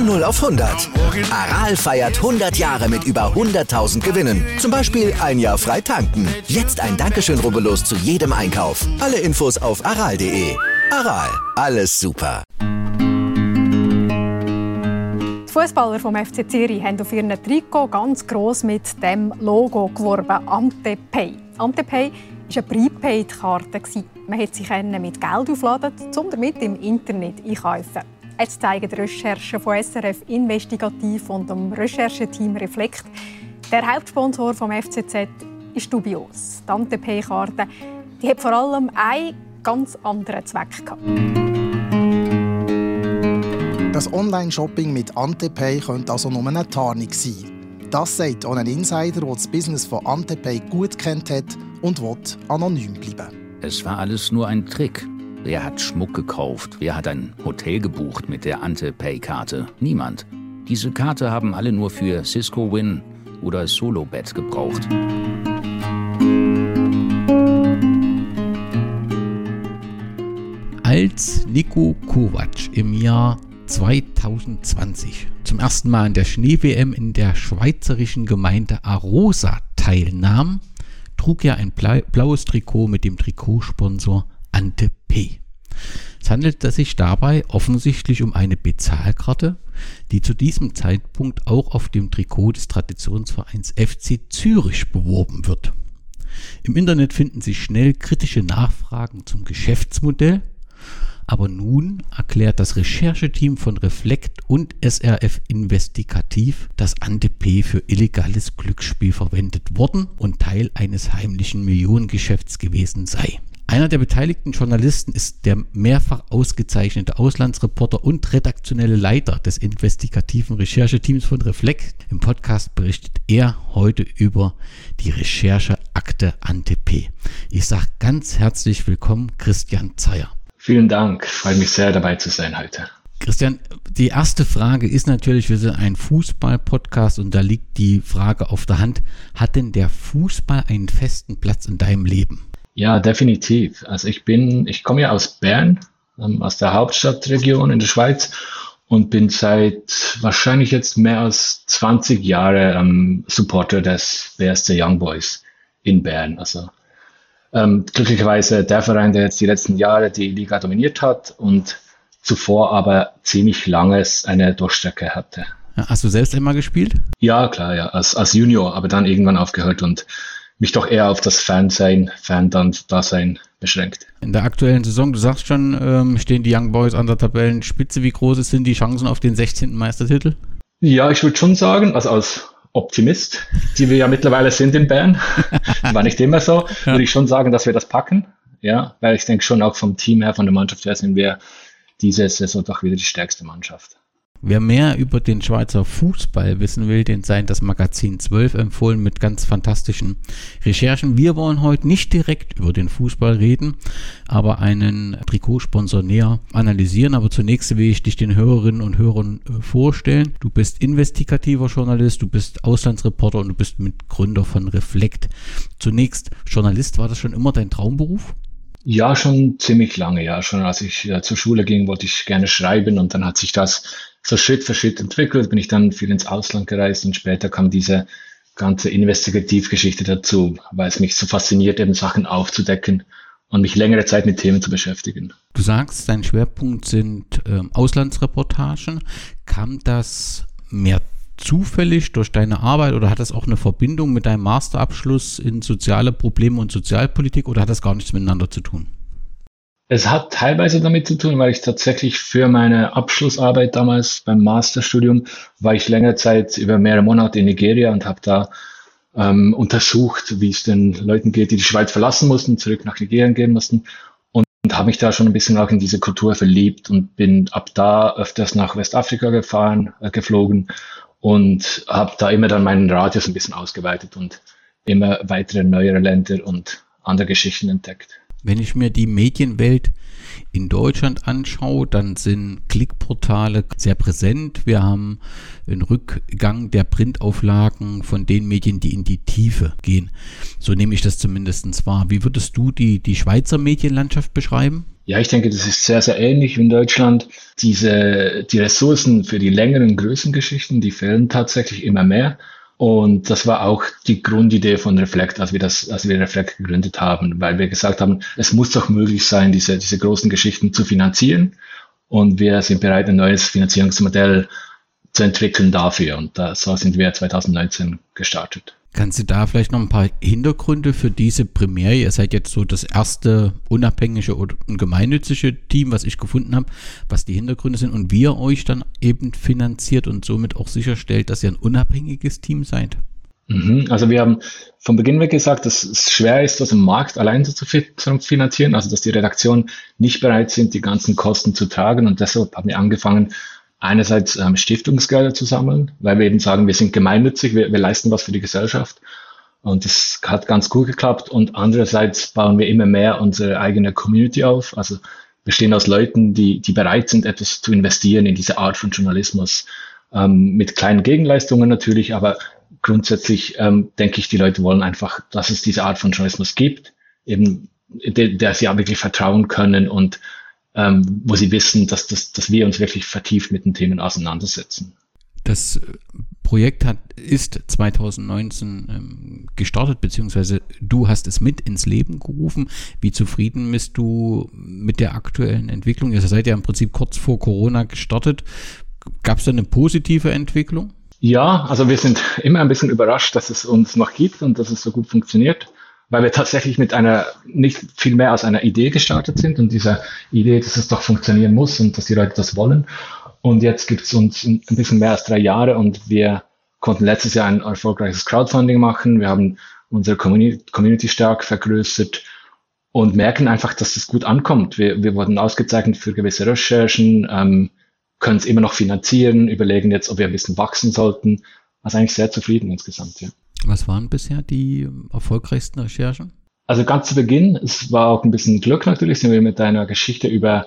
Von 0 auf 100. Aral feiert 100 Jahre mit über 100.000 Gewinnen. Zum Beispiel ein Jahr frei tanken. Jetzt ein Dankeschön, rubbellos zu jedem Einkauf. Alle Infos auf aral.de. Aral, alles super. Die Fußballer vom FC Zürich haben auf ihren Trikot ganz gross mit dem Logo geworben, Antepay. Antepay war eine Prepaid-Karte. Man konnte sich mit Geld aufladen, um damit im Internet einkaufen. Jetzt zeigen die Recherchen von SRF Investigativ und dem Rechercheteam Reflekt, der Hauptsponsor vom FCZ ist dubios. Die Antepay-Karte hat vor allem einen ganz anderen Zweck gehabt. Das Online-Shopping mit Antepay könnte also nur eine Tarnung sein. Das sagt auch ein Insider, der das Business von Antepay gut kennt hat und will anonym bleiben. Es war alles nur ein Trick. Wer hat Schmuck gekauft? Wer hat ein Hotel gebucht mit der Antepay-Karte? Niemand. Diese Karte haben alle nur für Cisco Win oder Solobet gebraucht. Als Nico Kovac im Jahr 2020 zum ersten Mal an der Schnee-WM in der schweizerischen Gemeinde Arosa teilnahm, trug er ein blaues Trikot mit dem Trikotsponsor Ante P. Es handelte sich dabei offensichtlich um eine Bezahlkarte, die zu diesem Zeitpunkt auch auf dem Trikot des Traditionsvereins FC Zürich beworben wird. Im Internet finden sich schnell kritische Nachfragen zum Geschäftsmodell aber nun erklärt das Rechercheteam von Reflekt und SRF Investigativ, dass Ante für illegales Glücksspiel verwendet worden und Teil eines heimlichen Millionengeschäfts gewesen sei. Einer der beteiligten Journalisten ist der mehrfach ausgezeichnete Auslandsreporter und redaktionelle Leiter des investigativen Rechercheteams von Reflekt. Im Podcast berichtet er heute über die Rechercheakte Ante Ich sage ganz herzlich willkommen, Christian Zeyer. Vielen Dank. Freut mich sehr, dabei zu sein heute. Christian, die erste Frage ist natürlich, wir sind ein Fußball-Podcast und da liegt die Frage auf der Hand. Hat denn der Fußball einen festen Platz in deinem Leben? Ja, definitiv. Also ich bin, ich komme ja aus Bern, ähm, aus der Hauptstadtregion in der Schweiz und bin seit wahrscheinlich jetzt mehr als 20 Jahre ähm, Supporter des BSC Young Boys in Bern. Also ähm, glücklicherweise der Verein, der jetzt die letzten Jahre die Liga dominiert hat und zuvor aber ziemlich langes eine Durchstrecke hatte. Hast du selbst einmal gespielt? Ja, klar, ja, als, als Junior, aber dann irgendwann aufgehört und mich doch eher auf das Fansein, Fan-Dasein beschränkt. In der aktuellen Saison, du sagst schon, ähm, stehen die Young Boys an der Tabellenspitze. Wie groß sind die Chancen auf den 16. Meistertitel? Ja, ich würde schon sagen, also als Optimist, die wir ja mittlerweile sind in Bern, war nicht immer so, ja. würde ich schon sagen, dass wir das packen. Ja, weil ich denke schon auch vom Team her, von der Mannschaft her sind wir diese Saison doch wieder die stärkste Mannschaft. Wer mehr über den Schweizer Fußball wissen will, den sei das Magazin 12 empfohlen mit ganz fantastischen Recherchen. Wir wollen heute nicht direkt über den Fußball reden, aber einen Trikotsponsor näher analysieren. Aber zunächst will ich dich den Hörerinnen und Hörern äh, vorstellen. Du bist investigativer Journalist, du bist Auslandsreporter und du bist Mitgründer von Reflekt. Zunächst Journalist, war das schon immer dein Traumberuf? Ja, schon ziemlich lange, ja. Schon als ich äh, zur Schule ging, wollte ich gerne schreiben und dann hat sich das so Schritt für Schritt entwickelt, bin ich dann viel ins Ausland gereist und später kam diese ganze Investigativgeschichte dazu, weil es mich so fasziniert, eben Sachen aufzudecken und mich längere Zeit mit Themen zu beschäftigen. Du sagst, dein Schwerpunkt sind äh, Auslandsreportagen. Kam das mehr zufällig durch deine Arbeit oder hat das auch eine Verbindung mit deinem Masterabschluss in soziale Probleme und Sozialpolitik oder hat das gar nichts miteinander zu tun? Es hat teilweise damit zu tun, weil ich tatsächlich für meine Abschlussarbeit damals beim Masterstudium war ich längere Zeit über mehrere Monate in Nigeria und habe da ähm, untersucht, wie es den Leuten geht, die die Schweiz verlassen mussten, zurück nach Nigeria gehen mussten und, und habe mich da schon ein bisschen auch in diese Kultur verliebt und bin ab da öfters nach Westafrika gefahren, äh, geflogen und habe da immer dann meinen Radius ein bisschen ausgeweitet und immer weitere neuere Länder und andere Geschichten entdeckt. Wenn ich mir die Medienwelt in Deutschland anschaue, dann sind Klickportale sehr präsent. Wir haben einen Rückgang der Printauflagen von den Medien, die in die Tiefe gehen. So nehme ich das zumindest wahr. Wie würdest du die, die Schweizer Medienlandschaft beschreiben? Ja, ich denke, das ist sehr, sehr ähnlich wie in Deutschland. Diese, die Ressourcen für die längeren Größengeschichten, die fehlen tatsächlich immer mehr. Und das war auch die Grundidee von Reflect, als wir das, als wir Reflect gegründet haben, weil wir gesagt haben, es muss doch möglich sein, diese, diese großen Geschichten zu finanzieren. Und wir sind bereit, ein neues Finanzierungsmodell zu entwickeln dafür. Und da, so sind wir 2019 gestartet. Kannst du da vielleicht noch ein paar Hintergründe für diese Premiere? Ihr seid jetzt so das erste unabhängige und gemeinnützige Team, was ich gefunden habe, was die Hintergründe sind und wie ihr euch dann eben finanziert und somit auch sicherstellt, dass ihr ein unabhängiges Team seid. Mhm. Also wir haben von Beginn weg gesagt, dass es schwer ist, das im Markt allein zu finanzieren, also dass die Redaktionen nicht bereit sind, die ganzen Kosten zu tragen und deshalb haben wir angefangen, einerseits ähm, Stiftungsgelder zu sammeln, weil wir eben sagen, wir sind gemeinnützig, wir, wir leisten was für die Gesellschaft. Und das hat ganz gut geklappt. Und andererseits bauen wir immer mehr unsere eigene Community auf. Also bestehen aus Leuten, die, die bereit sind, etwas zu investieren in diese Art von Journalismus. Ähm, mit kleinen Gegenleistungen natürlich, aber grundsätzlich ähm, denke ich, die Leute wollen einfach, dass es diese Art von Journalismus gibt, eben der, der sie auch wirklich vertrauen können und ähm, wo sie wissen, dass, dass, dass wir uns wirklich vertieft mit den Themen auseinandersetzen. Das Projekt hat, ist 2019 ähm, gestartet, beziehungsweise du hast es mit ins Leben gerufen. Wie zufrieden bist du mit der aktuellen Entwicklung? Ihr seid ja im Prinzip kurz vor Corona gestartet. Gab es da eine positive Entwicklung? Ja, also wir sind immer ein bisschen überrascht, dass es uns noch gibt und dass es so gut funktioniert weil wir tatsächlich mit einer, nicht viel mehr als einer Idee gestartet sind und dieser Idee, dass es doch funktionieren muss und dass die Leute das wollen. Und jetzt gibt es uns ein bisschen mehr als drei Jahre und wir konnten letztes Jahr ein erfolgreiches Crowdfunding machen. Wir haben unsere Community stark vergrößert und merken einfach, dass das gut ankommt. Wir, wir wurden ausgezeichnet für gewisse Recherchen, ähm, können es immer noch finanzieren, überlegen jetzt, ob wir ein bisschen wachsen sollten. Also eigentlich sehr zufrieden insgesamt, ja. Was waren bisher die erfolgreichsten Recherchen? Also ganz zu Beginn, es war auch ein bisschen Glück natürlich, sind wir mit einer Geschichte über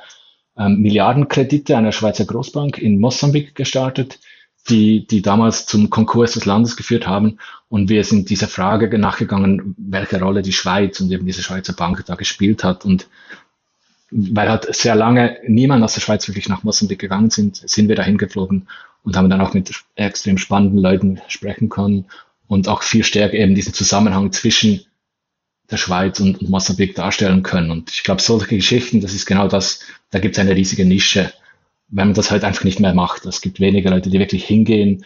ähm, Milliardenkredite einer Schweizer Großbank in Mosambik gestartet, die, die damals zum Konkurs des Landes geführt haben. Und wir sind dieser Frage nachgegangen, welche Rolle die Schweiz und eben diese Schweizer Bank da gespielt hat. Und weil halt sehr lange niemand aus der Schweiz wirklich nach Mosambik gegangen sind, sind wir dahin geflogen und haben dann auch mit extrem spannenden Leuten sprechen können und auch viel stärker eben diesen Zusammenhang zwischen der Schweiz und, und Mosambik darstellen können. Und ich glaube, solche Geschichten, das ist genau das, da gibt es eine riesige Nische, wenn man das halt einfach nicht mehr macht. Es gibt weniger Leute, die wirklich hingehen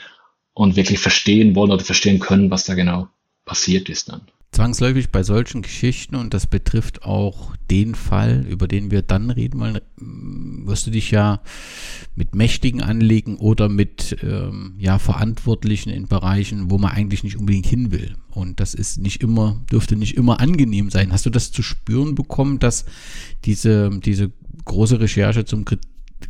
und wirklich verstehen wollen oder verstehen können, was da genau passiert ist dann zwangsläufig bei solchen Geschichten, und das betrifft auch den Fall, über den wir dann reden wollen, wirst du dich ja mit Mächtigen anlegen oder mit ähm, ja, Verantwortlichen in Bereichen, wo man eigentlich nicht unbedingt hin will. Und das ist nicht immer, dürfte nicht immer angenehm sein. Hast du das zu spüren bekommen, dass diese, diese große Recherche zum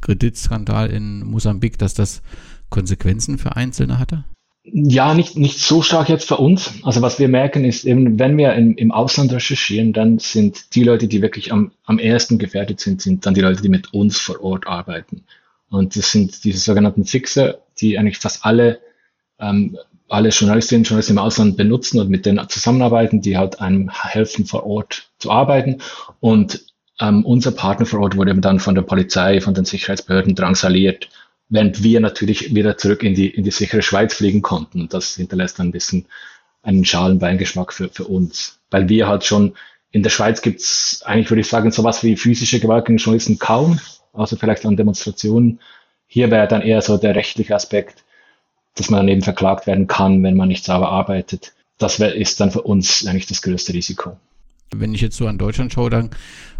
Kreditskandal in Mosambik, dass das Konsequenzen für Einzelne hatte? Ja, nicht, nicht so stark jetzt für uns. Also was wir merken ist eben, wenn wir im, im Ausland recherchieren, dann sind die Leute, die wirklich am, am ersten gefährdet sind, sind dann die Leute, die mit uns vor Ort arbeiten. Und das sind diese sogenannten Fixer, die eigentlich fast alle, ähm, alle Journalistinnen und Journalisten im Ausland benutzen und mit denen zusammenarbeiten, die halt einem helfen, vor Ort zu arbeiten. Und ähm, unser Partner vor Ort wurde eben dann von der Polizei, von den Sicherheitsbehörden drangsaliert während wir natürlich wieder zurück in die, in die sichere Schweiz fliegen konnten. Und das hinterlässt ein bisschen einen Schalenbeingeschmack für, für uns. Weil wir halt schon, in der Schweiz gibt's eigentlich, würde ich sagen, sowas wie physische Gewalt gegen Journalisten kaum, außer vielleicht an Demonstrationen. Hier wäre dann eher so der rechtliche Aspekt, dass man dann eben verklagt werden kann, wenn man nicht sauber arbeitet. Das wär, ist dann für uns eigentlich das größte Risiko wenn ich jetzt so an Deutschland schaue, dann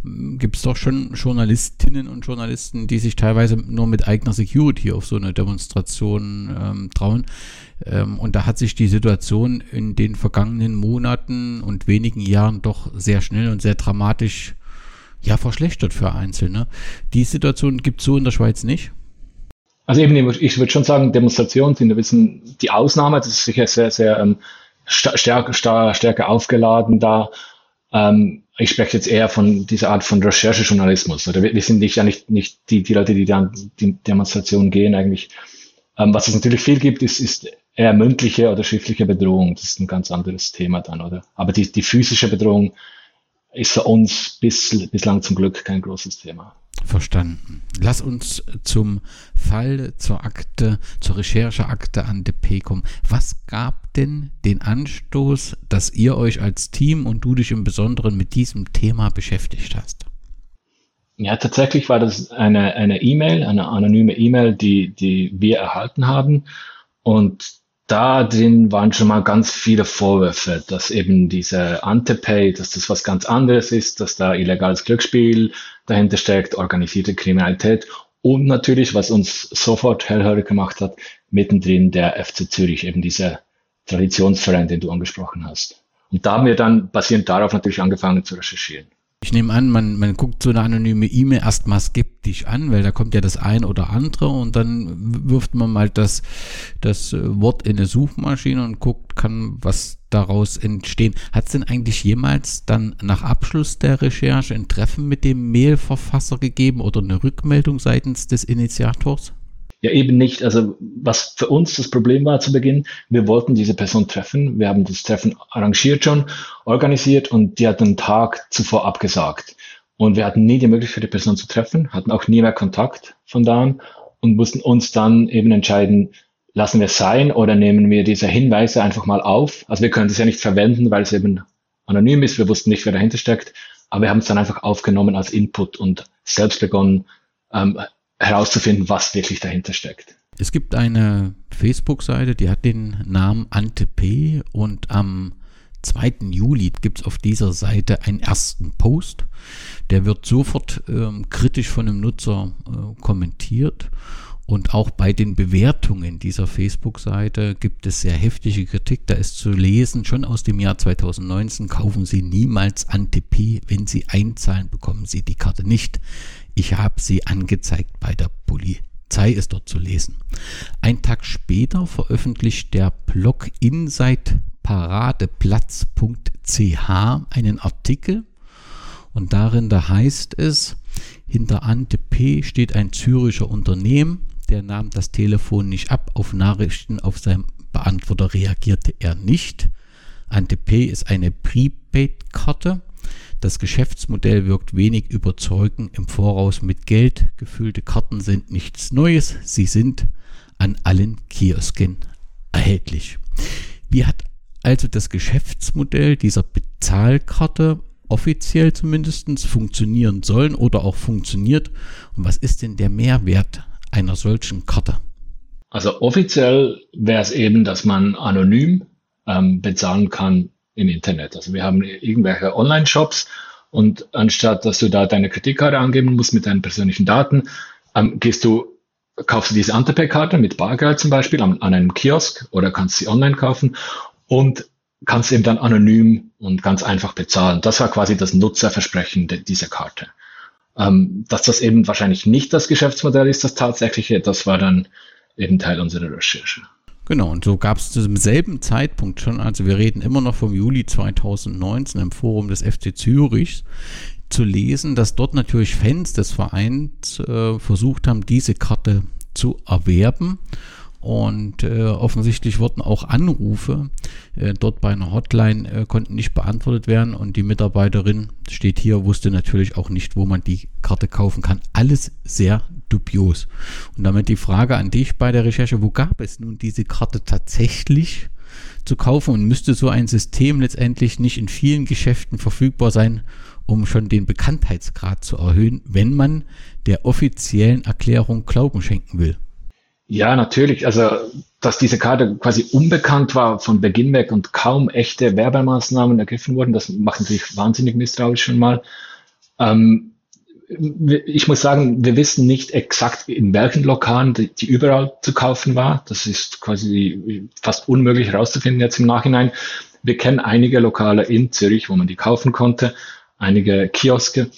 hm, gibt es doch schon Journalistinnen und Journalisten, die sich teilweise nur mit eigener Security auf so eine Demonstration ähm, trauen. Ähm, und da hat sich die Situation in den vergangenen Monaten und wenigen Jahren doch sehr schnell und sehr dramatisch ja, verschlechtert für Einzelne. Die Situation gibt es so in der Schweiz nicht. Also eben, ich würde schon sagen, Demonstrationen sind ein bisschen die Ausnahme. Das ist sicher sehr, sehr ähm, stärker, stärker aufgeladen da. Ähm, ich spreche jetzt eher von dieser Art von Recherchejournalismus. Oder wir, wir sind nicht, ja nicht, nicht die, die Leute, die dann die Demonstration gehen eigentlich. Ähm, was es natürlich viel gibt, ist, ist eher mündliche oder schriftliche Bedrohung. Das ist ein ganz anderes Thema dann, oder? Aber die, die physische Bedrohung ist für uns bis, bislang zum Glück kein großes Thema. Verstanden. Lass uns zum Fall, zur Akte, zur Rechercheakte an DP kommen. Was gab denn den Anstoß, dass ihr euch als Team und du dich im Besonderen mit diesem Thema beschäftigt hast? Ja, tatsächlich war das eine eine E-Mail, eine anonyme E-Mail, die, die wir erhalten haben. Und da drin waren schon mal ganz viele Vorwürfe, dass eben diese Antepay, dass das was ganz anderes ist, dass da illegales Glücksspiel dahinter steckt, organisierte Kriminalität und natürlich, was uns sofort hellhörig gemacht hat, mittendrin der FC Zürich, eben dieser Traditionsverein, den du angesprochen hast. Und da haben wir dann basierend darauf natürlich angefangen zu recherchieren. Ich nehme an, man, man guckt so eine anonyme E-Mail erstmal skeptisch an, weil da kommt ja das ein oder andere und dann wirft man mal das, das Wort in eine Suchmaschine und guckt, kann was daraus entstehen. Hat es denn eigentlich jemals dann nach Abschluss der Recherche ein Treffen mit dem Mailverfasser gegeben oder eine Rückmeldung seitens des Initiators? Ja, eben nicht. Also was für uns das Problem war zu Beginn, wir wollten diese Person treffen. Wir haben das Treffen arrangiert schon, organisiert und die hat einen Tag zuvor abgesagt. Und wir hatten nie die Möglichkeit, die Person zu treffen, hatten auch nie mehr Kontakt von da an und mussten uns dann eben entscheiden, lassen wir es sein oder nehmen wir diese Hinweise einfach mal auf. Also wir können das ja nicht verwenden, weil es eben anonym ist. Wir wussten nicht, wer dahinter steckt. Aber wir haben es dann einfach aufgenommen als Input und selbst begonnen, ähm, herauszufinden, was wirklich dahinter steckt. Es gibt eine Facebook-Seite, die hat den Namen Ante und am 2. Juli gibt es auf dieser Seite einen ersten Post. Der wird sofort ähm, kritisch von einem Nutzer äh, kommentiert. Und auch bei den Bewertungen dieser Facebook-Seite gibt es sehr heftige Kritik. Da ist zu lesen, schon aus dem Jahr 2019, kaufen Sie niemals Ante Wenn Sie einzahlen, bekommen Sie die Karte nicht. Ich habe sie angezeigt bei der Polizei, ist dort zu lesen. Ein Tag später veröffentlicht der Blog insideparadeplatz.ch einen Artikel und darin da heißt es, hinter Ante P steht ein züricher Unternehmen, der nahm das Telefon nicht ab, auf Nachrichten auf seinem Beantworter reagierte er nicht. Ante P ist eine Prepaid-Karte das Geschäftsmodell wirkt wenig überzeugend im Voraus mit Geld. Gefüllte Karten sind nichts Neues. Sie sind an allen Kiosken erhältlich. Wie hat also das Geschäftsmodell dieser Bezahlkarte offiziell zumindest funktionieren sollen oder auch funktioniert? Und was ist denn der Mehrwert einer solchen Karte? Also offiziell wäre es eben, dass man anonym ähm, bezahlen kann im Internet. Also wir haben irgendwelche Online-Shops und anstatt, dass du da deine Kreditkarte angeben musst mit deinen persönlichen Daten, ähm, gehst du, kaufst du diese Antepay-Karte mit Bargeld zum Beispiel an, an, einem Kiosk oder kannst sie online kaufen und kannst eben dann anonym und ganz einfach bezahlen. Das war quasi das Nutzerversprechen dieser Karte. Ähm, dass das eben wahrscheinlich nicht das Geschäftsmodell ist, das tatsächliche, das war dann eben Teil unserer Recherche. Genau, und so gab es zum selben Zeitpunkt schon, also wir reden immer noch vom Juli 2019 im Forum des FC Zürichs, zu lesen, dass dort natürlich Fans des Vereins äh, versucht haben, diese Karte zu erwerben und äh, offensichtlich wurden auch Anrufe äh, dort bei einer Hotline äh, konnten nicht beantwortet werden und die Mitarbeiterin steht hier, wusste natürlich auch nicht, wo man die Karte kaufen kann. Alles sehr dubios. Und damit die Frage an dich bei der Recherche, wo gab es nun diese Karte tatsächlich zu kaufen und müsste so ein System letztendlich nicht in vielen Geschäften verfügbar sein, um schon den Bekanntheitsgrad zu erhöhen, wenn man der offiziellen Erklärung Glauben schenken will? Ja, natürlich. Also, dass diese Karte quasi unbekannt war von Beginn weg und kaum echte Werbemaßnahmen ergriffen wurden, das macht natürlich wahnsinnig misstrauisch schon mal. Ähm, ich muss sagen, wir wissen nicht exakt, in welchen Lokalen die, die, überall zu kaufen war. Das ist quasi fast unmöglich herauszufinden jetzt im Nachhinein. Wir kennen einige Lokale in Zürich, wo man die kaufen konnte, einige Kioske.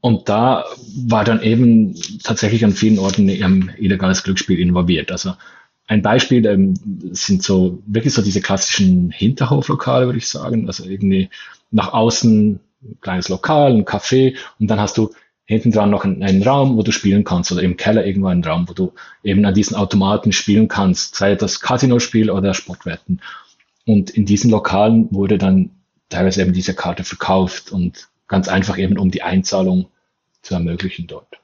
Und da war dann eben tatsächlich an vielen Orten ähm, illegales Glücksspiel involviert. Also ein Beispiel ähm, sind so wirklich so diese klassischen Hinterhoflokale, würde ich sagen. Also irgendwie nach außen ein kleines Lokal, ein Café und dann hast du hinten dran noch einen, einen, Raum, wo du spielen kannst oder im Keller irgendwo einen Raum, wo du eben an diesen Automaten spielen kannst, sei das Casino-Spiel oder Sportwetten. Und in diesen Lokalen wurde dann teilweise eben diese Karte verkauft und ganz einfach eben um die Einzahlung zu ermöglichen dort.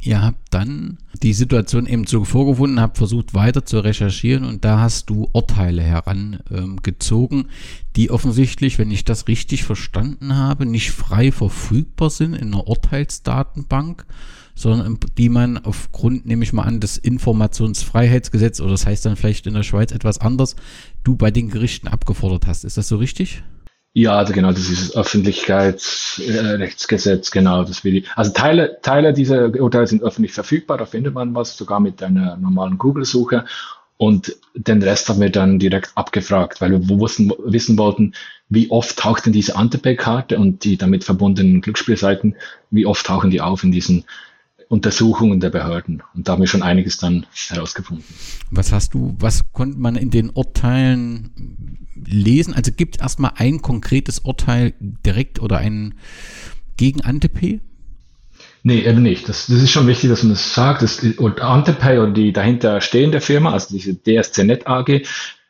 Ihr habt dann die Situation eben so vorgefunden, habt versucht weiter zu recherchieren und da hast du Urteile herangezogen, die offensichtlich, wenn ich das richtig verstanden habe, nicht frei verfügbar sind in einer Urteilsdatenbank, sondern die man aufgrund, nehme ich mal an, des Informationsfreiheitsgesetzes oder das heißt dann vielleicht in der Schweiz etwas anders, du bei den Gerichten abgefordert hast. Ist das so richtig? Ja, also genau, das ist das Öffentlichkeitsrechtsgesetz, genau. Das will ich. Also Teile, Teile dieser Urteile sind öffentlich verfügbar, da findet man was, sogar mit einer normalen Google-Suche. Und den Rest haben wir dann direkt abgefragt, weil wir wussten, wissen wollten, wie oft taucht denn diese Antepay-Karte und die damit verbundenen Glücksspielseiten, wie oft tauchen die auf in diesen Untersuchungen der Behörden. Und da haben wir schon einiges dann herausgefunden. Was hast du, was konnte man in den Urteilen lesen? Also gibt es erstmal ein konkretes Urteil direkt oder ein gegen Antepay? Nee, eben nicht. Das, das ist schon wichtig, dass man das sagt. Das, Antepay oder die dahinter stehende Firma, also diese DSCNet AG,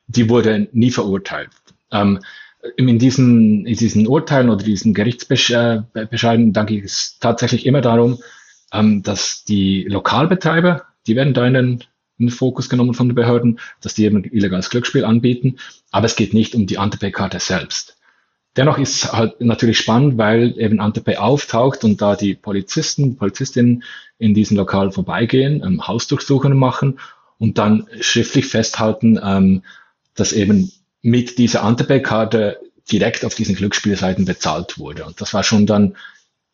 die wurde nie verurteilt. Ähm, in diesen, in diesen Urteilen oder diesen Gerichtsbescheiden, da geht es tatsächlich immer darum, ähm, dass die Lokalbetreiber, die werden da in den, in den Fokus genommen von den Behörden, dass die eben illegales Glücksspiel anbieten, aber es geht nicht um die Antepay-Karte selbst. Dennoch ist halt natürlich spannend, weil eben Antepay auftaucht und da die Polizisten, Polizistinnen in diesem Lokal vorbeigehen, ähm, Hausdurchsuchungen machen und dann schriftlich festhalten, ähm, dass eben mit dieser Antepay-Karte direkt auf diesen Glücksspielseiten bezahlt wurde. Und das war schon dann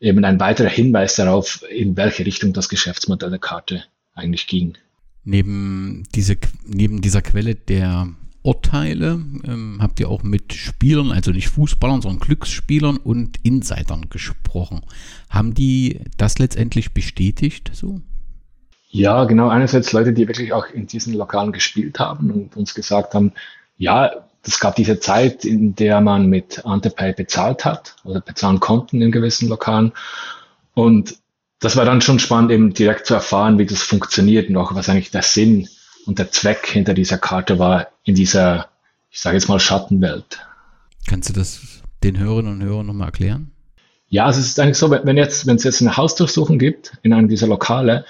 eben ein weiterer Hinweis darauf, in welche Richtung das Geschäftsmodell der Karte eigentlich ging. Neben, diese, neben dieser Quelle der Urteile ähm, habt ihr auch mit Spielern, also nicht Fußballern, sondern Glücksspielern und Insidern gesprochen. Haben die das letztendlich bestätigt so? Ja, genau. Einerseits Leute, die wirklich auch in diesen Lokalen gespielt haben und uns gesagt haben, ja, es gab diese Zeit, in der man mit Antepay bezahlt hat oder bezahlen konnten in gewissen Lokalen. Und das war dann schon spannend, eben direkt zu erfahren, wie das funktioniert und auch was eigentlich der Sinn und der Zweck hinter dieser Karte war in dieser, ich sage jetzt mal, Schattenwelt. Kannst du das den Hörerinnen und Hörern nochmal erklären? Ja, es ist eigentlich so, wenn jetzt, wenn es jetzt eine Hausdurchsuchung gibt in einem dieser Lokale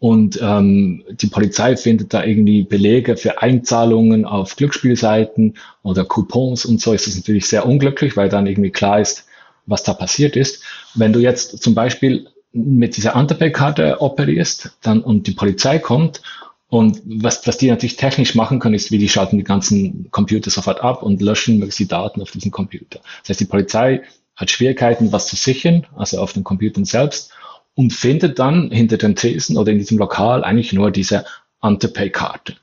und ähm, die Polizei findet da irgendwie Belege für Einzahlungen auf Glücksspielseiten oder Coupons und so, ist das natürlich sehr unglücklich, weil dann irgendwie klar ist, was da passiert ist. Wenn du jetzt zum Beispiel mit dieser Underpay-Karte operierst dann, und die Polizei kommt und was, was die natürlich technisch machen können, ist, wie die schalten die ganzen Computer sofort ab und löschen die Daten auf diesen Computer. Das heißt, die Polizei hat Schwierigkeiten, was zu sichern, also auf den Computern selbst und findet dann hinter den Thesen oder in diesem Lokal eigentlich nur diese Antepay-Karte.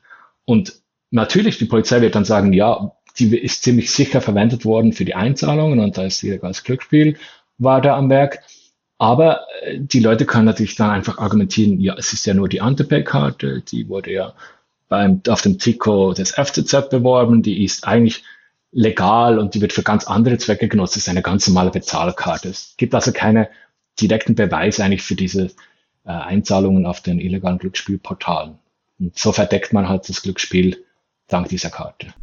Und natürlich, die Polizei wird dann sagen, ja, die ist ziemlich sicher verwendet worden für die Einzahlungen und da ist illegales Glücksspiel war da am Werk. Aber äh, die Leute können natürlich dann einfach argumentieren, ja, es ist ja nur die Antepay-Karte, die wurde ja beim, auf dem Trikot des FCZ beworben, die ist eigentlich legal und die wird für ganz andere Zwecke genutzt. Das ist eine ganz normale Bezahlkarte. Es gibt also keine direkten Beweis eigentlich für diese äh, Einzahlungen auf den illegalen Glücksspielportalen. Und so verdeckt man halt das Glücksspiel dank dieser Karte.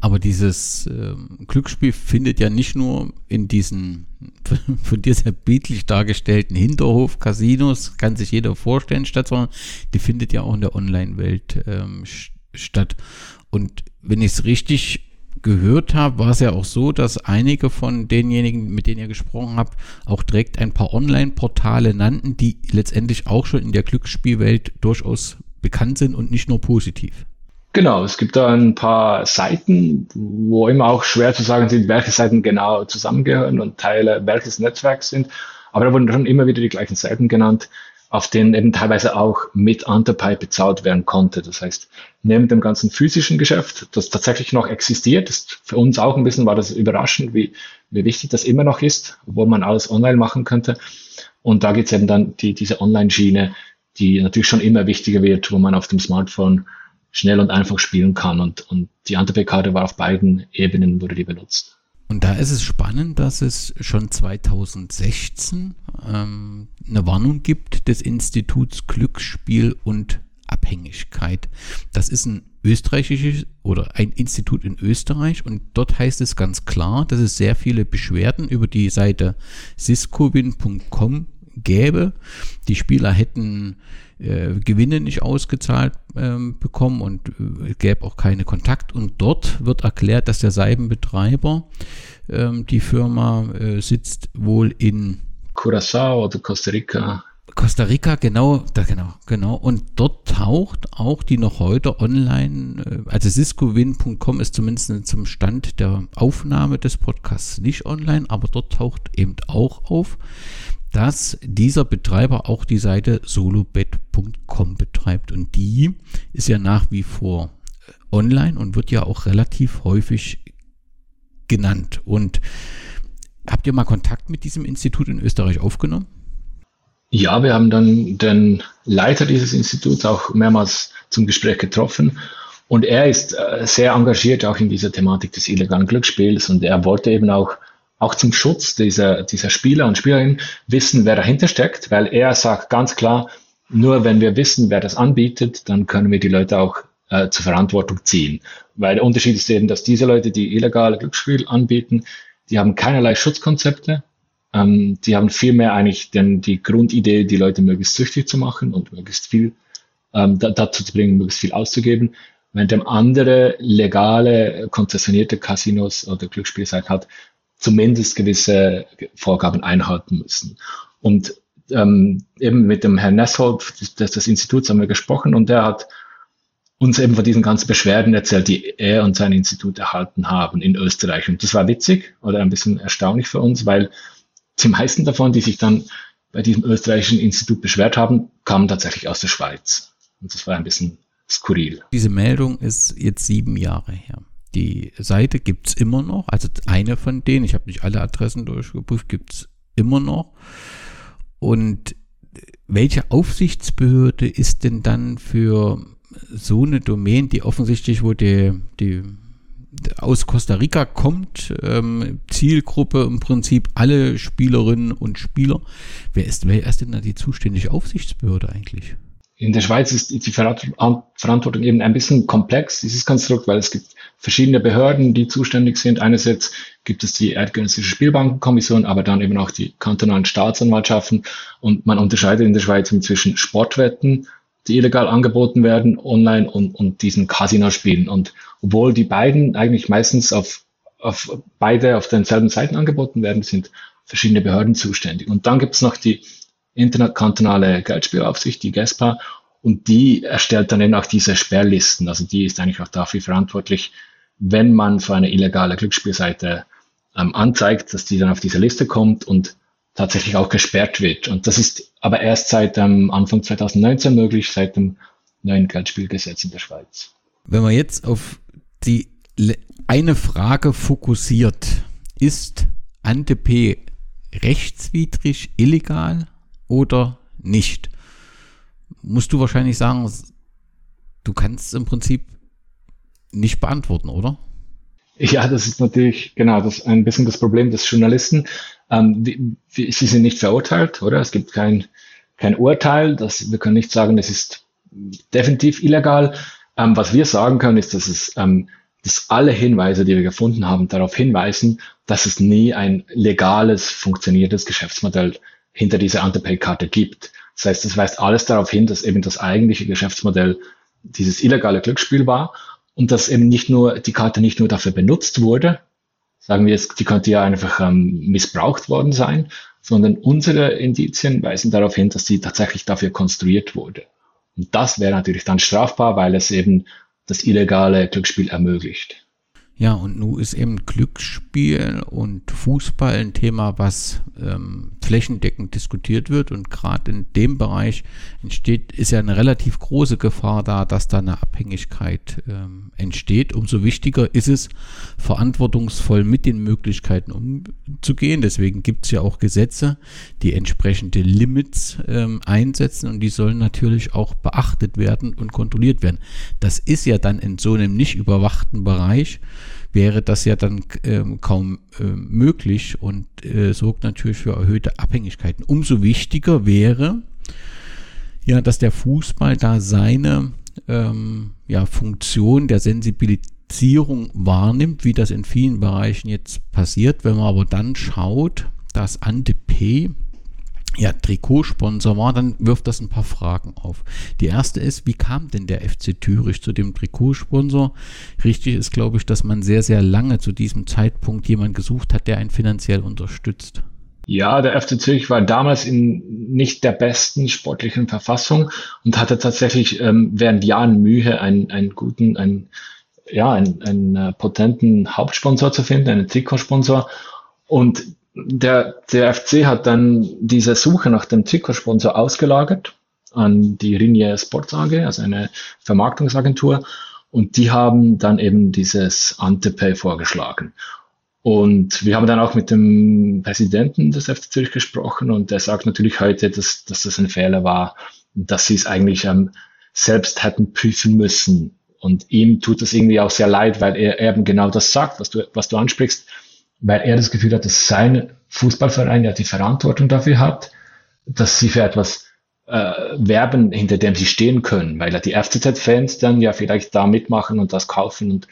Aber dieses äh, Glücksspiel findet ja nicht nur in diesen von dir sehr bildlich dargestellten Hinterhof-Casinos, kann sich jeder vorstellen, statt, sondern die findet ja auch in der Online-Welt ähm, statt. Und wenn ich es richtig gehört habe, war es ja auch so, dass einige von denjenigen, mit denen ihr gesprochen habt, auch direkt ein paar Online-Portale nannten, die letztendlich auch schon in der Glücksspielwelt durchaus bekannt sind und nicht nur positiv. Genau, es gibt da ein paar Seiten, wo immer auch schwer zu sagen sind, welche Seiten genau zusammengehören und Teile welches Netzwerks sind. Aber da wurden schon immer wieder die gleichen Seiten genannt auf denen eben teilweise auch mit Underpay bezahlt werden konnte. Das heißt, neben dem ganzen physischen Geschäft, das tatsächlich noch existiert, ist für uns auch ein bisschen war das überraschend, wie, wie wichtig das immer noch ist, obwohl man alles online machen könnte. Und da geht's eben dann die, diese Online-Schiene, die natürlich schon immer wichtiger wird, wo man auf dem Smartphone schnell und einfach spielen kann. Und, und die Underpay-Karte war auf beiden Ebenen, wurde die benutzt. Und da ist es spannend, dass es schon 2016 ähm, eine Warnung gibt des Instituts Glücksspiel und Abhängigkeit. Das ist ein österreichisches oder ein Institut in Österreich und dort heißt es ganz klar, dass es sehr viele Beschwerden über die Seite siscowin.com gäbe. Die Spieler hätten äh, Gewinne nicht ausgezahlt ähm, bekommen und äh, gäbe auch keine Kontakt. Und dort wird erklärt, dass der Seibenbetreiber, ähm, die Firma äh, sitzt wohl in Curacao oder Costa Rica. Costa Rica, genau, da, genau, genau. Und dort taucht auch die noch heute online, äh, also siscowin.com ist zumindest zum Stand der Aufnahme des Podcasts nicht online, aber dort taucht eben auch auf, dass dieser Betreiber auch die Seite solobet.com betreibt. Und die ist ja nach wie vor äh, online und wird ja auch relativ häufig genannt. Und habt ihr mal Kontakt mit diesem Institut in Österreich aufgenommen? Ja, wir haben dann den Leiter dieses Instituts auch mehrmals zum Gespräch getroffen. Und er ist äh, sehr engagiert auch in dieser Thematik des illegalen Glücksspiels und er wollte eben auch auch zum Schutz dieser, dieser Spieler und Spielerinnen wissen, wer dahinter steckt, weil er sagt ganz klar, nur wenn wir wissen, wer das anbietet, dann können wir die Leute auch äh, zur Verantwortung ziehen. Weil der Unterschied ist eben, dass diese Leute, die illegale Glücksspiel anbieten, die haben keinerlei Schutzkonzepte. Ähm, die haben vielmehr eigentlich denn die Grundidee, die Leute möglichst süchtig zu machen und möglichst viel ähm, dazu zu bringen, möglichst viel auszugeben. Während dem andere legale, konzessionierte Casinos oder Glücksspielseite hat, zumindest gewisse Vorgaben einhalten müssen. Und ähm, eben mit dem Herrn Nessholt des, des Instituts haben wir gesprochen und der hat uns eben von diesen ganzen Beschwerden erzählt, die er und sein Institut erhalten haben in Österreich. Und das war witzig oder ein bisschen erstaunlich für uns, weil die meisten davon, die sich dann bei diesem österreichischen Institut beschwert haben, kamen tatsächlich aus der Schweiz. Und das war ein bisschen skurril. Diese Meldung ist jetzt sieben Jahre her. Die Seite gibt es immer noch, also eine von denen, ich habe nicht alle Adressen durchgeprüft, gibt es immer noch. Und welche Aufsichtsbehörde ist denn dann für so eine Domain, die offensichtlich, wo die, die aus Costa Rica kommt, ähm, Zielgruppe im Prinzip alle Spielerinnen und Spieler. Wer ist, wer ist denn da die zuständige Aufsichtsbehörde eigentlich? In der Schweiz ist die Verantwortung eben ein bisschen komplex, dieses Konstrukt, weil es gibt verschiedene Behörden, die zuständig sind. Einerseits gibt es die Eidgenössische Spielbankenkommission, aber dann eben auch die kantonalen Staatsanwaltschaften. Und man unterscheidet in der Schweiz zwischen Sportwetten, die illegal angeboten werden, online und, und diesen Casino-Spielen. Und obwohl die beiden eigentlich meistens auf, auf beide auf denselben Seiten angeboten werden, sind verschiedene Behörden zuständig. Und dann gibt es noch die interkantonale Geldspielaufsicht, die GESPA, und die erstellt dann eben auch diese Sperrlisten. Also die ist eigentlich auch dafür verantwortlich, wenn man für eine illegale Glücksspielseite ähm, anzeigt, dass die dann auf diese Liste kommt und tatsächlich auch gesperrt wird. Und das ist aber erst seit ähm, Anfang 2019 möglich, seit dem neuen Geldspielgesetz in der Schweiz. Wenn man jetzt auf die eine Frage fokussiert, ist Ante rechtswidrig, illegal oder nicht? Musst du wahrscheinlich sagen, du kannst im Prinzip nicht beantworten, oder? Ja, das ist natürlich, genau, das ist ein bisschen das Problem des Journalisten. Ähm, wie, wie, sie sind nicht verurteilt, oder? Es gibt kein, kein Urteil. Das, wir können nicht sagen, das ist definitiv illegal. Ähm, was wir sagen können, ist, dass es, ähm, dass alle Hinweise, die wir gefunden haben, darauf hinweisen, dass es nie ein legales, funktionierendes Geschäftsmodell hinter dieser Underpay-Karte gibt. Das heißt, es weist alles darauf hin, dass eben das eigentliche Geschäftsmodell dieses illegale Glücksspiel war und dass eben nicht nur die Karte nicht nur dafür benutzt wurde, sagen wir jetzt, die könnte ja einfach ähm, missbraucht worden sein, sondern unsere Indizien weisen darauf hin, dass sie tatsächlich dafür konstruiert wurde. Und das wäre natürlich dann strafbar, weil es eben das illegale Glücksspiel ermöglicht. Ja, und nun ist eben Glücksspiel und Fußball ein Thema, was ähm, flächendeckend diskutiert wird. Und gerade in dem Bereich entsteht, ist ja eine relativ große Gefahr da, dass da eine Abhängigkeit ähm, entsteht. Umso wichtiger ist es, verantwortungsvoll mit den Möglichkeiten umzugehen. Deswegen gibt es ja auch Gesetze, die entsprechende Limits ähm, einsetzen und die sollen natürlich auch beachtet werden und kontrolliert werden. Das ist ja dann in so einem nicht überwachten Bereich wäre das ja dann äh, kaum äh, möglich und äh, sorgt natürlich für erhöhte Abhängigkeiten. Umso wichtiger wäre, ja, dass der Fußball da seine ähm, ja, Funktion der Sensibilisierung wahrnimmt, wie das in vielen Bereichen jetzt passiert. Wenn man aber dann schaut, dass Ante ja, Trikotsponsor war, dann wirft das ein paar Fragen auf. Die erste ist, wie kam denn der FC Thürich zu dem Trikotsponsor? Richtig ist, glaube ich, dass man sehr, sehr lange zu diesem Zeitpunkt jemanden gesucht hat, der einen finanziell unterstützt. Ja, der FC Zürich war damals in nicht der besten sportlichen Verfassung und hatte tatsächlich ähm, während Jahren Mühe, einen, einen guten, einen, ja, einen, einen äh, potenten Hauptsponsor zu finden, einen Trikotsponsor. Und der, der FC hat dann diese Suche nach dem Trikotsponsor ausgelagert an die Ringier Sports AG, also eine Vermarktungsagentur. Und die haben dann eben dieses Antepay vorgeschlagen. Und wir haben dann auch mit dem Präsidenten des FC Zürich gesprochen und der sagt natürlich heute, dass, dass das ein Fehler war, dass sie es eigentlich ähm, selbst hätten prüfen müssen. Und ihm tut das irgendwie auch sehr leid, weil er eben genau das sagt, was du, was du ansprichst, weil er das Gefühl hat, dass sein Fußballverein ja die Verantwortung dafür hat, dass sie für etwas äh, werben, hinter dem sie stehen können, weil ja die FCZ-Fans dann ja vielleicht da mitmachen und das kaufen und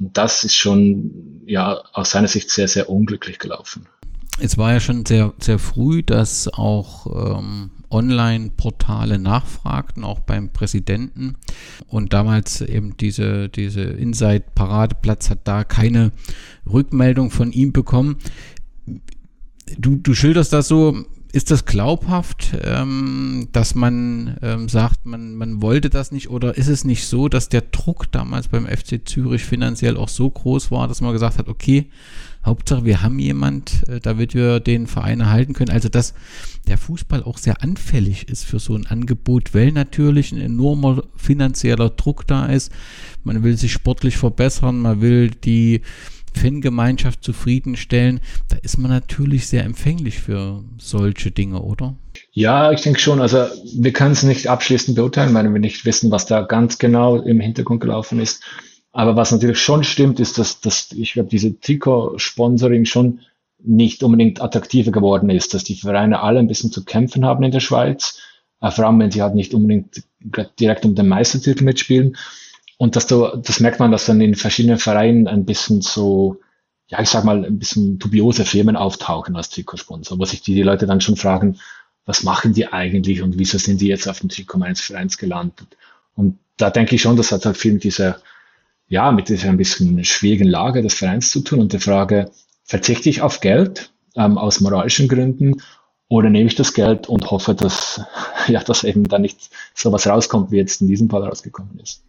und das ist schon ja aus seiner Sicht sehr, sehr unglücklich gelaufen. Es war ja schon sehr, sehr früh, dass auch ähm, Online-Portale nachfragten, auch beim Präsidenten. Und damals eben diese, diese Inside-Paradeplatz hat da keine Rückmeldung von ihm bekommen. Du, du schilderst das so, ist das glaubhaft, ähm, dass man ähm, sagt, man, man wollte das nicht oder ist es nicht so, dass der Druck damals beim FC Zürich finanziell auch so groß war, dass man gesagt hat, okay, Hauptsache wir haben jemand, äh, damit wir den Verein erhalten können. Also dass der Fußball auch sehr anfällig ist für so ein Angebot, weil natürlich ein enormer finanzieller Druck da ist. Man will sich sportlich verbessern, man will die Fangemeinschaft zufriedenstellen, da ist man natürlich sehr empfänglich für solche Dinge, oder? Ja, ich denke schon. Also wir können es nicht abschließend beurteilen, weil wir nicht wissen, was da ganz genau im Hintergrund gelaufen ist. Aber was natürlich schon stimmt, ist, dass, dass ich glaube, diese Trikot-Sponsoring schon nicht unbedingt attraktiver geworden ist, dass die Vereine alle ein bisschen zu kämpfen haben in der Schweiz, äh, vor allem wenn sie halt nicht unbedingt direkt um den Meistertitel mitspielen. Und dass du, das merkt man, dass dann in verschiedenen Vereinen ein bisschen so, ja, ich sag mal, ein bisschen dubiose Firmen auftauchen als Trikotsponsor, wo sich die, die Leute dann schon fragen, was machen die eigentlich und wieso sind die jetzt auf dem Trikot meines Vereins gelandet? Und da denke ich schon, das hat halt viel mit dieser, ja, mit dieser ein bisschen schwierigen Lage des Vereins zu tun und der Frage, verzichte ich auf Geld ähm, aus moralischen Gründen oder nehme ich das Geld und hoffe, dass, ja, dass eben da nicht so was rauskommt, wie jetzt in diesem Fall rausgekommen ist.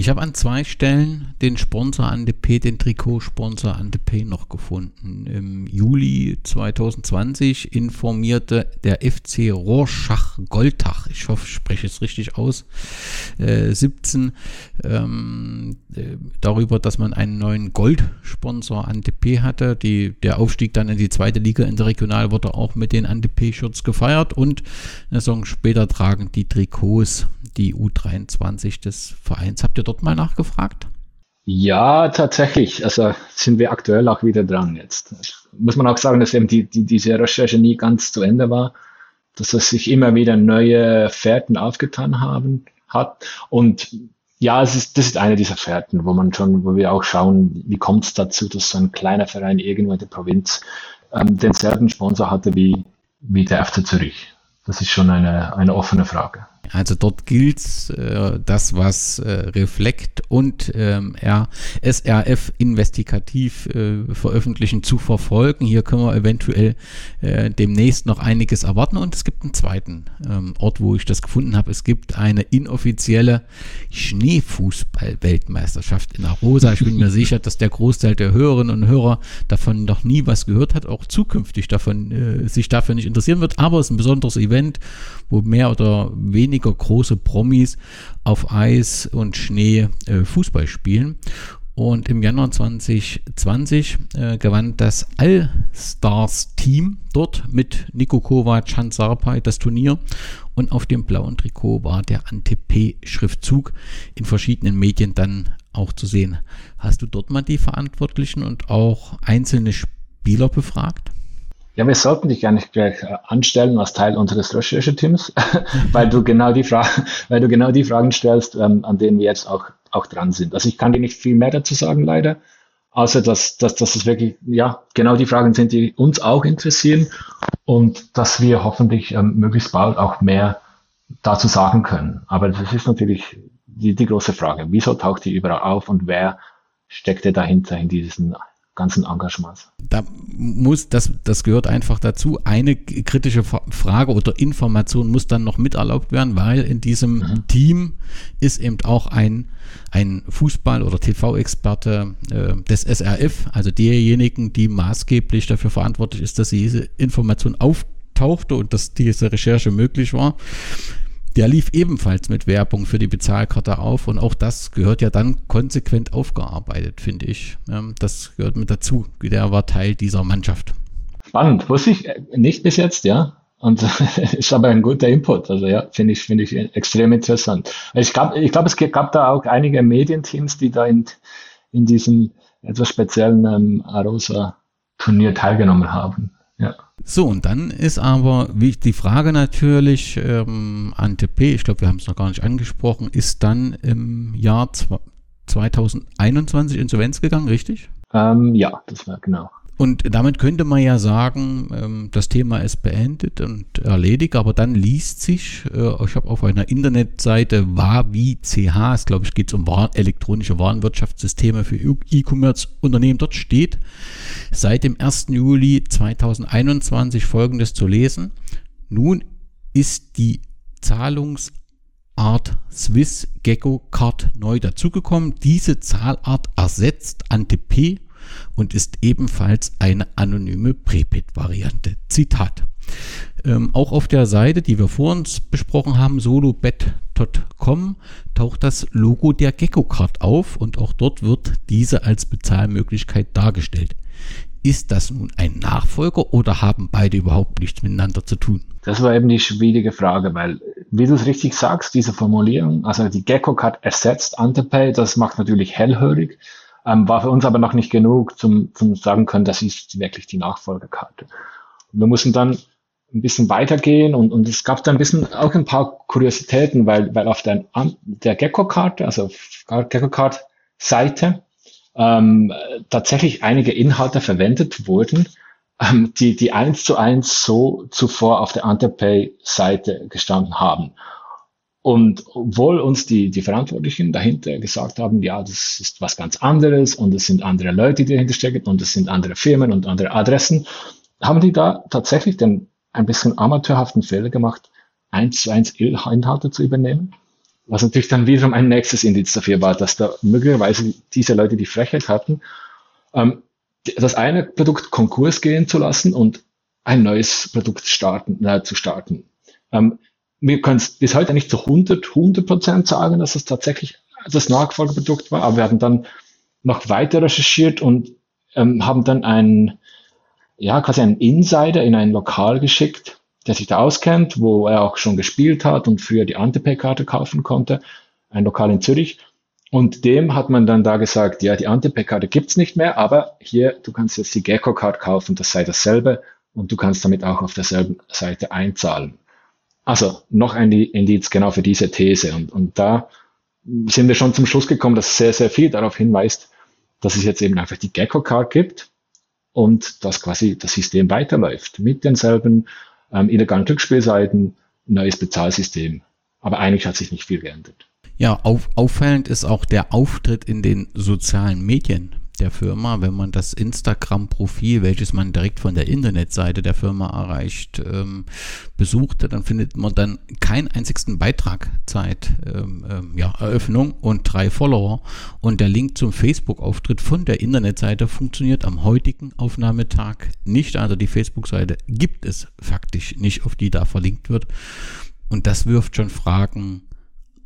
Ich habe an zwei Stellen den Sponsor an DP, den Trikotsponsor an DP noch gefunden. Im Juli 2020 informierte der FC Rorschach Goldach, ich hoffe, ich spreche es richtig aus, äh, 17, ähm, äh, darüber, dass man einen neuen Goldsponsor an DP hatte. Die, der Aufstieg dann in die zweite Liga in der Regional wurde auch mit den an DP-Shirts gefeiert und eine Saison später tragen die Trikots die U23 des Vereins. Habt ihr dort mal nachgefragt? Ja, tatsächlich. Also sind wir aktuell auch wieder dran jetzt. Muss man auch sagen, dass eben die, die, diese Recherche nie ganz zu Ende war, dass es sich immer wieder neue Fährten aufgetan haben hat. Und ja, es ist, das ist eine dieser Fährten, wo man schon, wo wir auch schauen, wie kommt es dazu, dass so ein kleiner Verein irgendwo in der Provinz ähm, denselben Sponsor hatte wie, wie der FC Zürich. Das ist schon eine, eine offene Frage. Also dort gilt äh, das, was äh, Reflekt und ähm, SRF investigativ äh, veröffentlichen, zu verfolgen. Hier können wir eventuell äh, demnächst noch einiges erwarten. Und es gibt einen zweiten ähm, Ort, wo ich das gefunden habe. Es gibt eine inoffizielle Schneefußball-Weltmeisterschaft in Arosa. Ich bin mir sicher, dass der Großteil der Hörerinnen und Hörer davon noch nie was gehört hat, auch zukünftig davon äh, sich dafür nicht interessieren wird. Aber es ist ein besonderes Event, wo mehr oder weniger große Promis auf Eis und Schnee äh, Fußball spielen. Und im Januar 2020 äh, gewann das All-Stars-Team dort mit Nico Kovac, Hans Sarpay das Turnier. Und auf dem blauen Trikot war der Ante-P-Schriftzug in verschiedenen Medien dann auch zu sehen. Hast du dort mal die Verantwortlichen und auch einzelne Spieler befragt? Ja, wir sollten dich gar nicht gleich äh, anstellen als Teil unseres Rechercheteams, weil du genau die Fragen, weil du genau die Fragen stellst, ähm, an denen wir jetzt auch, auch dran sind. Also ich kann dir nicht viel mehr dazu sagen, leider, außer dass, dass, dass es wirklich, ja, genau die Fragen sind, die uns auch interessieren und dass wir hoffentlich ähm, möglichst bald auch mehr dazu sagen können. Aber das ist natürlich die, die große Frage. Wieso taucht die überall auf und wer steckt dahinter in diesen ganzen Engagements. Da muss, das, das gehört einfach dazu. Eine kritische Frage oder Information muss dann noch mit erlaubt werden, weil in diesem mhm. Team ist eben auch ein, ein Fußball- oder TV-Experte äh, des SRF, also derjenigen, die maßgeblich dafür verantwortlich ist, dass diese Information auftauchte und dass diese Recherche möglich war. Der lief ebenfalls mit Werbung für die Bezahlkarte auf und auch das gehört ja dann konsequent aufgearbeitet, finde ich. Das gehört mit dazu. Der war Teil dieser Mannschaft. Spannend, wusste ich nicht bis jetzt, ja. Und ist aber ein guter Input. Also ja, finde ich, finde ich extrem interessant. Ich glaube, ich glaube, es gab da auch einige Medienteams, die da in, in diesem etwas speziellen ähm, Arosa-Turnier teilgenommen haben. Ja. So, und dann ist aber wie die Frage natürlich ähm, an TP, ich glaube, wir haben es noch gar nicht angesprochen, ist dann im Jahr 2021 Insolvenz gegangen, richtig? Ähm, ja, das war genau. Und damit könnte man ja sagen, ähm, das Thema ist beendet und erledigt, aber dann liest sich, äh, ich habe auf einer Internetseite wavi.ch, es glaube ich geht um elektronische Warenwirtschaftssysteme für E-Commerce-Unternehmen, dort steht seit dem 1. Juli 2021 folgendes zu lesen. Nun ist die Zahlungsart Swiss Gecko Card neu dazugekommen. Diese Zahlart ersetzt Antep und ist ebenfalls eine anonyme Prepid-Variante. Zitat. Ähm, auch auf der Seite, die wir vor uns besprochen haben, solobet.com, taucht das Logo der Gecko-Card auf und auch dort wird diese als Bezahlmöglichkeit dargestellt. Ist das nun ein Nachfolger oder haben beide überhaupt nichts miteinander zu tun? Das war eben die schwierige Frage, weil, wie du es richtig sagst, diese Formulierung, also die Gecko-Card ersetzt Antepay, das macht natürlich hellhörig ähm, war für uns aber noch nicht genug, zum, zum sagen können, das ist wirklich die Nachfolgekarte. Und wir mussten dann ein bisschen weitergehen und, und es gab da ein bisschen auch ein paar Kuriositäten, weil, weil auf der, der Gecko-Karte, also Gecko-Card-Seite, ähm, tatsächlich einige Inhalte verwendet wurden, ähm, die, die eins zu eins so zuvor auf der Antepay-Seite gestanden haben. Und obwohl uns die, die Verantwortlichen dahinter gesagt haben, ja, das ist was ganz anderes und es sind andere Leute, die dahinter stecken und es sind andere Firmen und andere Adressen, haben die da tatsächlich den ein bisschen amateurhaften Fehler gemacht, eins zu eins Inhalte zu übernehmen. Was natürlich dann wiederum ein nächstes Indiz dafür war, dass da möglicherweise diese Leute die Frechheit hatten, ähm, das eine Produkt Konkurs gehen zu lassen und ein neues Produkt starten, äh, zu starten. Ähm, wir können es bis heute nicht zu 100, 100 Prozent sagen, dass es tatsächlich das Nachfolgeprodukt war, aber wir haben dann noch weiter recherchiert und ähm, haben dann einen, ja, quasi einen Insider in ein Lokal geschickt, der sich da auskennt, wo er auch schon gespielt hat und früher die Antepay-Karte kaufen konnte, ein Lokal in Zürich. Und dem hat man dann da gesagt, ja, die Antepay-Karte gibt's nicht mehr, aber hier, du kannst jetzt die Gecko-Card kaufen, das sei dasselbe und du kannst damit auch auf derselben Seite einzahlen. Also noch ein Indiz genau für diese These. Und, und da sind wir schon zum Schluss gekommen, dass sehr, sehr viel darauf hinweist, dass es jetzt eben einfach die Gecko-Card gibt und dass quasi das System weiterläuft mit denselben ähm, illegalen Glücksspielseiten, neues Bezahlsystem. Aber eigentlich hat sich nicht viel geändert. Ja, auf, auffallend ist auch der Auftritt in den sozialen Medien der Firma, wenn man das Instagram-Profil, welches man direkt von der Internetseite der Firma erreicht, ähm, besucht, dann findet man dann keinen einzigsten Beitrag Zeit ähm, ähm, ja, Eröffnung und drei Follower. Und der Link zum Facebook-Auftritt von der Internetseite funktioniert am heutigen Aufnahmetag nicht. Also die Facebook-Seite gibt es faktisch nicht, auf die da verlinkt wird. Und das wirft schon Fragen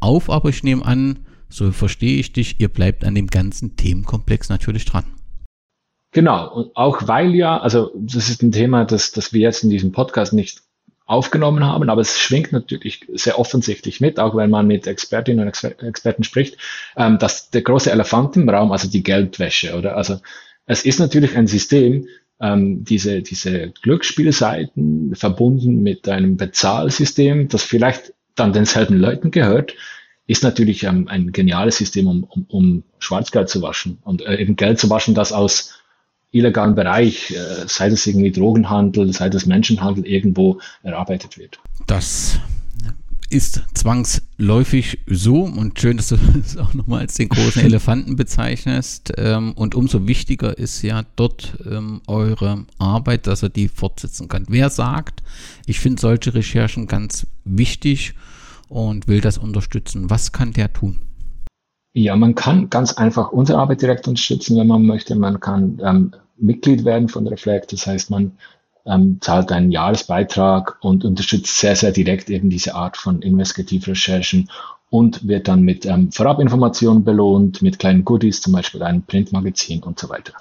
auf, aber ich nehme an, so verstehe ich dich, ihr bleibt an dem ganzen Themenkomplex natürlich dran. Genau, und auch weil ja, also das ist ein Thema, das, das wir jetzt in diesem Podcast nicht aufgenommen haben, aber es schwingt natürlich sehr offensichtlich mit, auch wenn man mit Expertinnen und Exper Experten spricht, ähm, dass der große Elefant im Raum, also die Geldwäsche, oder? Also es ist natürlich ein System, ähm, diese, diese Glücksspielseiten verbunden mit einem Bezahlsystem, das vielleicht dann denselben Leuten gehört, ist natürlich ähm, ein geniales System, um, um, um Schwarzgeld zu waschen und äh, eben Geld zu waschen, das aus illegalen Bereich, äh, sei das irgendwie Drogenhandel, sei das Menschenhandel, irgendwo erarbeitet wird. Das ist zwangsläufig so und schön, dass du es auch nochmal als den großen Elefanten bezeichnest. Ähm, und umso wichtiger ist ja dort ähm, eure Arbeit, dass er die fortsetzen kann. Wer sagt, ich finde solche Recherchen ganz wichtig und will das unterstützen, was kann der tun? Ja, man kann ganz einfach unsere Arbeit direkt unterstützen, wenn man möchte. Man kann ähm, Mitglied werden von Reflect. Das heißt, man ähm, zahlt einen Jahresbeitrag und unterstützt sehr, sehr direkt eben diese Art von Investigativrecherchen und wird dann mit ähm, Vorabinformationen belohnt, mit kleinen Goodies, zum Beispiel einem Printmagazin und so weiter.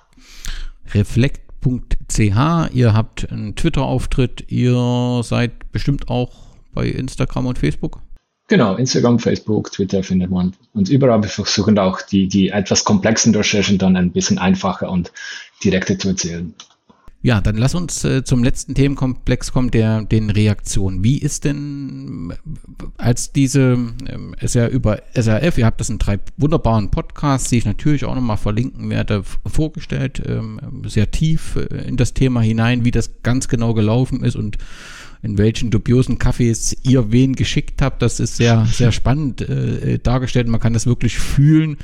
Reflect.ch, ihr habt einen Twitter-Auftritt, ihr seid bestimmt auch bei Instagram und Facebook? Genau, Instagram, Facebook, Twitter findet man uns überall. Wir versuchen auch die, die etwas komplexen Recherchen dann ein bisschen einfacher und direkter zu erzählen. Ja, dann lass uns äh, zum letzten Themenkomplex kommen, der den Reaktionen. Wie ist denn, als diese, ähm, ist ja über SRF, ihr habt das in drei wunderbaren Podcasts, die ich natürlich auch nochmal verlinken werde, vorgestellt, ähm, sehr tief äh, in das Thema hinein, wie das ganz genau gelaufen ist und in welchen dubiosen Kaffees ihr wen geschickt habt. Das ist sehr, sehr spannend äh, dargestellt. Man kann das wirklich fühlen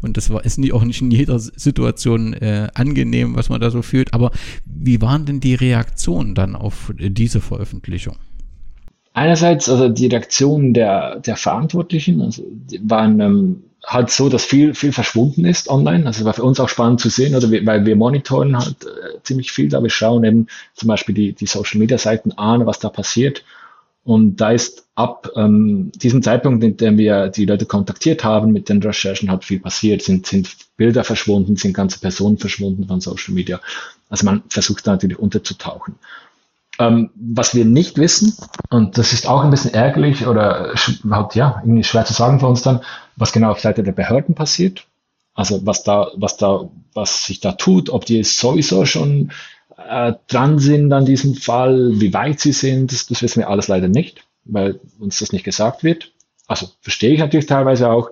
und das war, ist nicht, auch nicht in jeder Situation äh, angenehm, was man da so fühlt. Aber wie waren denn die Reaktionen dann auf diese Veröffentlichung? Einerseits, also die Reaktionen der, der Verantwortlichen also waren ähm, halt so, dass viel, viel verschwunden ist online. Also war für uns auch spannend zu sehen, oder wir, weil wir monitoren halt äh, ziemlich viel da. Wir schauen eben zum Beispiel die, die Social Media Seiten an, was da passiert. Und da ist ab ähm, diesem Zeitpunkt, in dem wir die Leute kontaktiert haben mit den Recherchen, hat viel passiert. Sind, sind Bilder verschwunden, sind ganze Personen verschwunden von Social Media. Also man versucht da natürlich unterzutauchen. Ähm, was wir nicht wissen, und das ist auch ein bisschen ärgerlich oder halt, ja, irgendwie schwer zu sagen für uns dann, was genau auf Seite der Behörden passiert. Also was da, was da, was sich da tut, ob die sowieso schon äh, dran sind an diesem Fall, wie weit sie sind, das, das wissen wir alles leider nicht, weil uns das nicht gesagt wird. Also verstehe ich natürlich teilweise auch,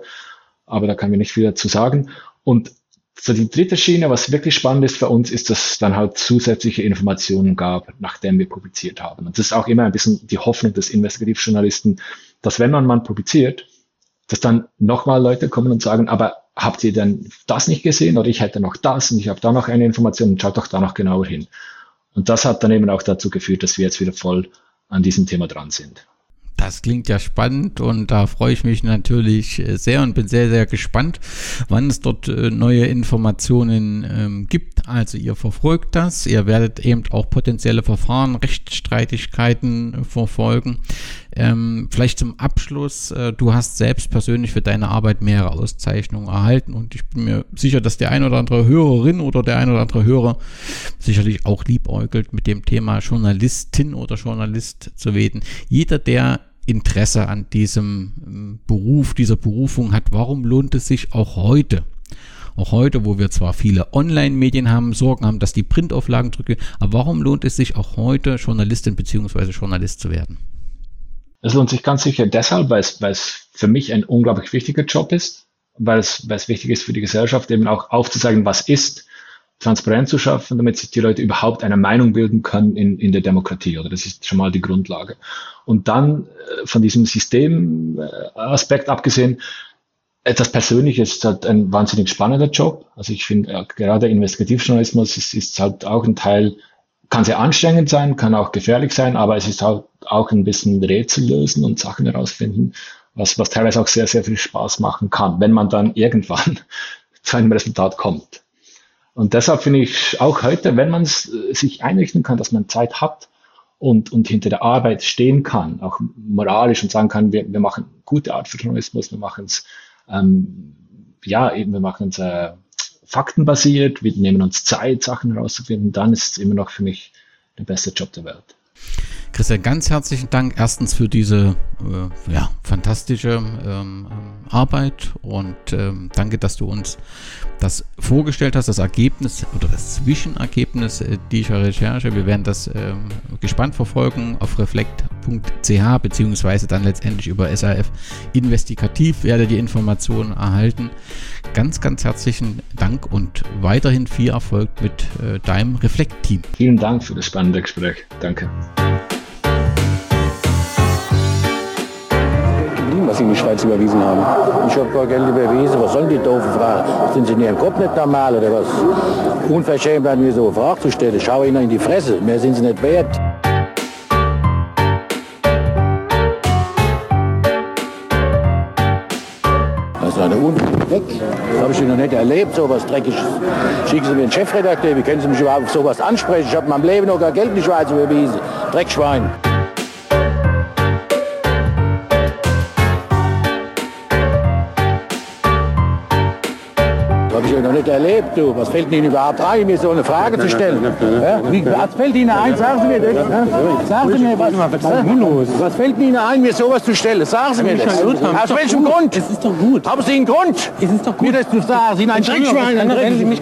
aber da kann wir nicht viel dazu sagen. Und so die dritte Schiene, was wirklich spannend ist für uns, ist, dass es dann halt zusätzliche Informationen gab, nachdem wir publiziert haben. Und das ist auch immer ein bisschen die Hoffnung des Investigativjournalisten, dass wenn man mal publiziert, dass dann nochmal Leute kommen und sagen, aber habt ihr denn das nicht gesehen oder ich hätte noch das und ich habe da noch eine Information und schaut doch da noch genauer hin. Und das hat dann eben auch dazu geführt, dass wir jetzt wieder voll an diesem Thema dran sind. Das klingt ja spannend und da freue ich mich natürlich sehr und bin sehr, sehr gespannt, wann es dort äh, neue Informationen ähm, gibt. Also ihr verfolgt das, ihr werdet eben auch potenzielle Verfahren, Rechtsstreitigkeiten verfolgen. Ähm, vielleicht zum Abschluss, äh, du hast selbst persönlich für deine Arbeit mehrere Auszeichnungen erhalten und ich bin mir sicher, dass der ein oder andere Hörerin oder der ein oder andere Hörer sicherlich auch liebäugelt mit dem Thema Journalistin oder Journalist zu werden. Jeder, der Interesse an diesem ähm, Beruf, dieser Berufung hat, warum lohnt es sich auch heute auch heute, wo wir zwar viele Online-Medien haben, Sorgen haben, dass die Printauflagen drücken, aber warum lohnt es sich auch heute, Journalistin bzw. Journalist zu werden? Es lohnt sich ganz sicher deshalb, weil es, weil es für mich ein unglaublich wichtiger Job ist, weil es, weil es wichtig ist für die Gesellschaft, eben auch aufzuzeigen, was ist, transparent zu schaffen, damit sich die Leute überhaupt eine Meinung bilden können in, in der Demokratie. Oder das ist schon mal die Grundlage. Und dann äh, von diesem Systemaspekt abgesehen, etwas Persönliches ist halt ein wahnsinnig spannender Job. Also ich finde, äh, gerade Investigativjournalismus ist, ist halt auch ein Teil kann sehr anstrengend sein, kann auch gefährlich sein, aber es ist auch, auch ein bisschen Rätsel lösen und Sachen herausfinden, was, was teilweise auch sehr, sehr viel Spaß machen kann, wenn man dann irgendwann zu einem Resultat kommt. Und deshalb finde ich auch heute, wenn man sich einrichten kann, dass man Zeit hat und, und hinter der Arbeit stehen kann, auch moralisch und sagen kann, wir, wir machen gute Art für Journalismus, wir machen es, ähm, ja, eben, wir machen es äh, faktenbasiert, wir nehmen uns Zeit, Sachen herauszufinden, dann ist es immer noch für mich der beste Job der Welt. Christian, ganz herzlichen Dank erstens für diese äh, ja, fantastische ähm, Arbeit und ähm, danke, dass du uns das vorgestellt hast, das Ergebnis oder das Zwischenergebnis äh, dieser Recherche. Wir werden das ähm, gespannt verfolgen auf reflekt.ch beziehungsweise dann letztendlich über SAF investigativ werde die Informationen erhalten. Ganz, ganz herzlichen Dank und weiterhin viel Erfolg mit äh, deinem Reflekt-Team. Vielen Dank für das spannende Gespräch. Danke. Was sie in die Schweiz überwiesen haben. Ich habe gar Geld überwiesen. Was sollen die doofen Fragen? Sind sie in ihrem Kopf nicht normal oder was? Unverschämt an mir so eine Frage zu stellen. Schau ihnen in die Fresse. Mehr sind sie nicht wert. Das ist eine Unfug weg. Das habe ich noch nicht erlebt, so was Dreckiges. Schicken Sie mir einen Chefredakteur, wie können Sie mich überhaupt auf sowas ansprechen? Ich habe in meinem Leben noch gar Geld in die Schweiz überwiesen. Dreckschwein. Das habe ich ja noch nicht erlebt, du. Was fällt Ihnen überhaupt ein, mir so eine Frage zu stellen? Ja? Wie, was fällt Ihnen ein? Sagen Sie mir das. Ja? Sagen Sie mir, was, was, was fällt Ihnen ein, mir sowas zu stellen? Sagen Sie mir das. Aus welchem Grund? Es ist doch gut. Haben Sie einen Grund? Es ist doch gut. Mir das zu sagen. Sie sind ein Dreckschwein. ein Wenn Sie mich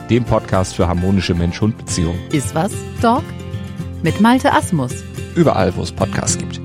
dem Podcast für harmonische Mensch-Hund-Beziehungen. Ist was, Dog? Mit Malte Asmus. Überall, wo es Podcasts gibt.